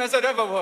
mas eu I'd.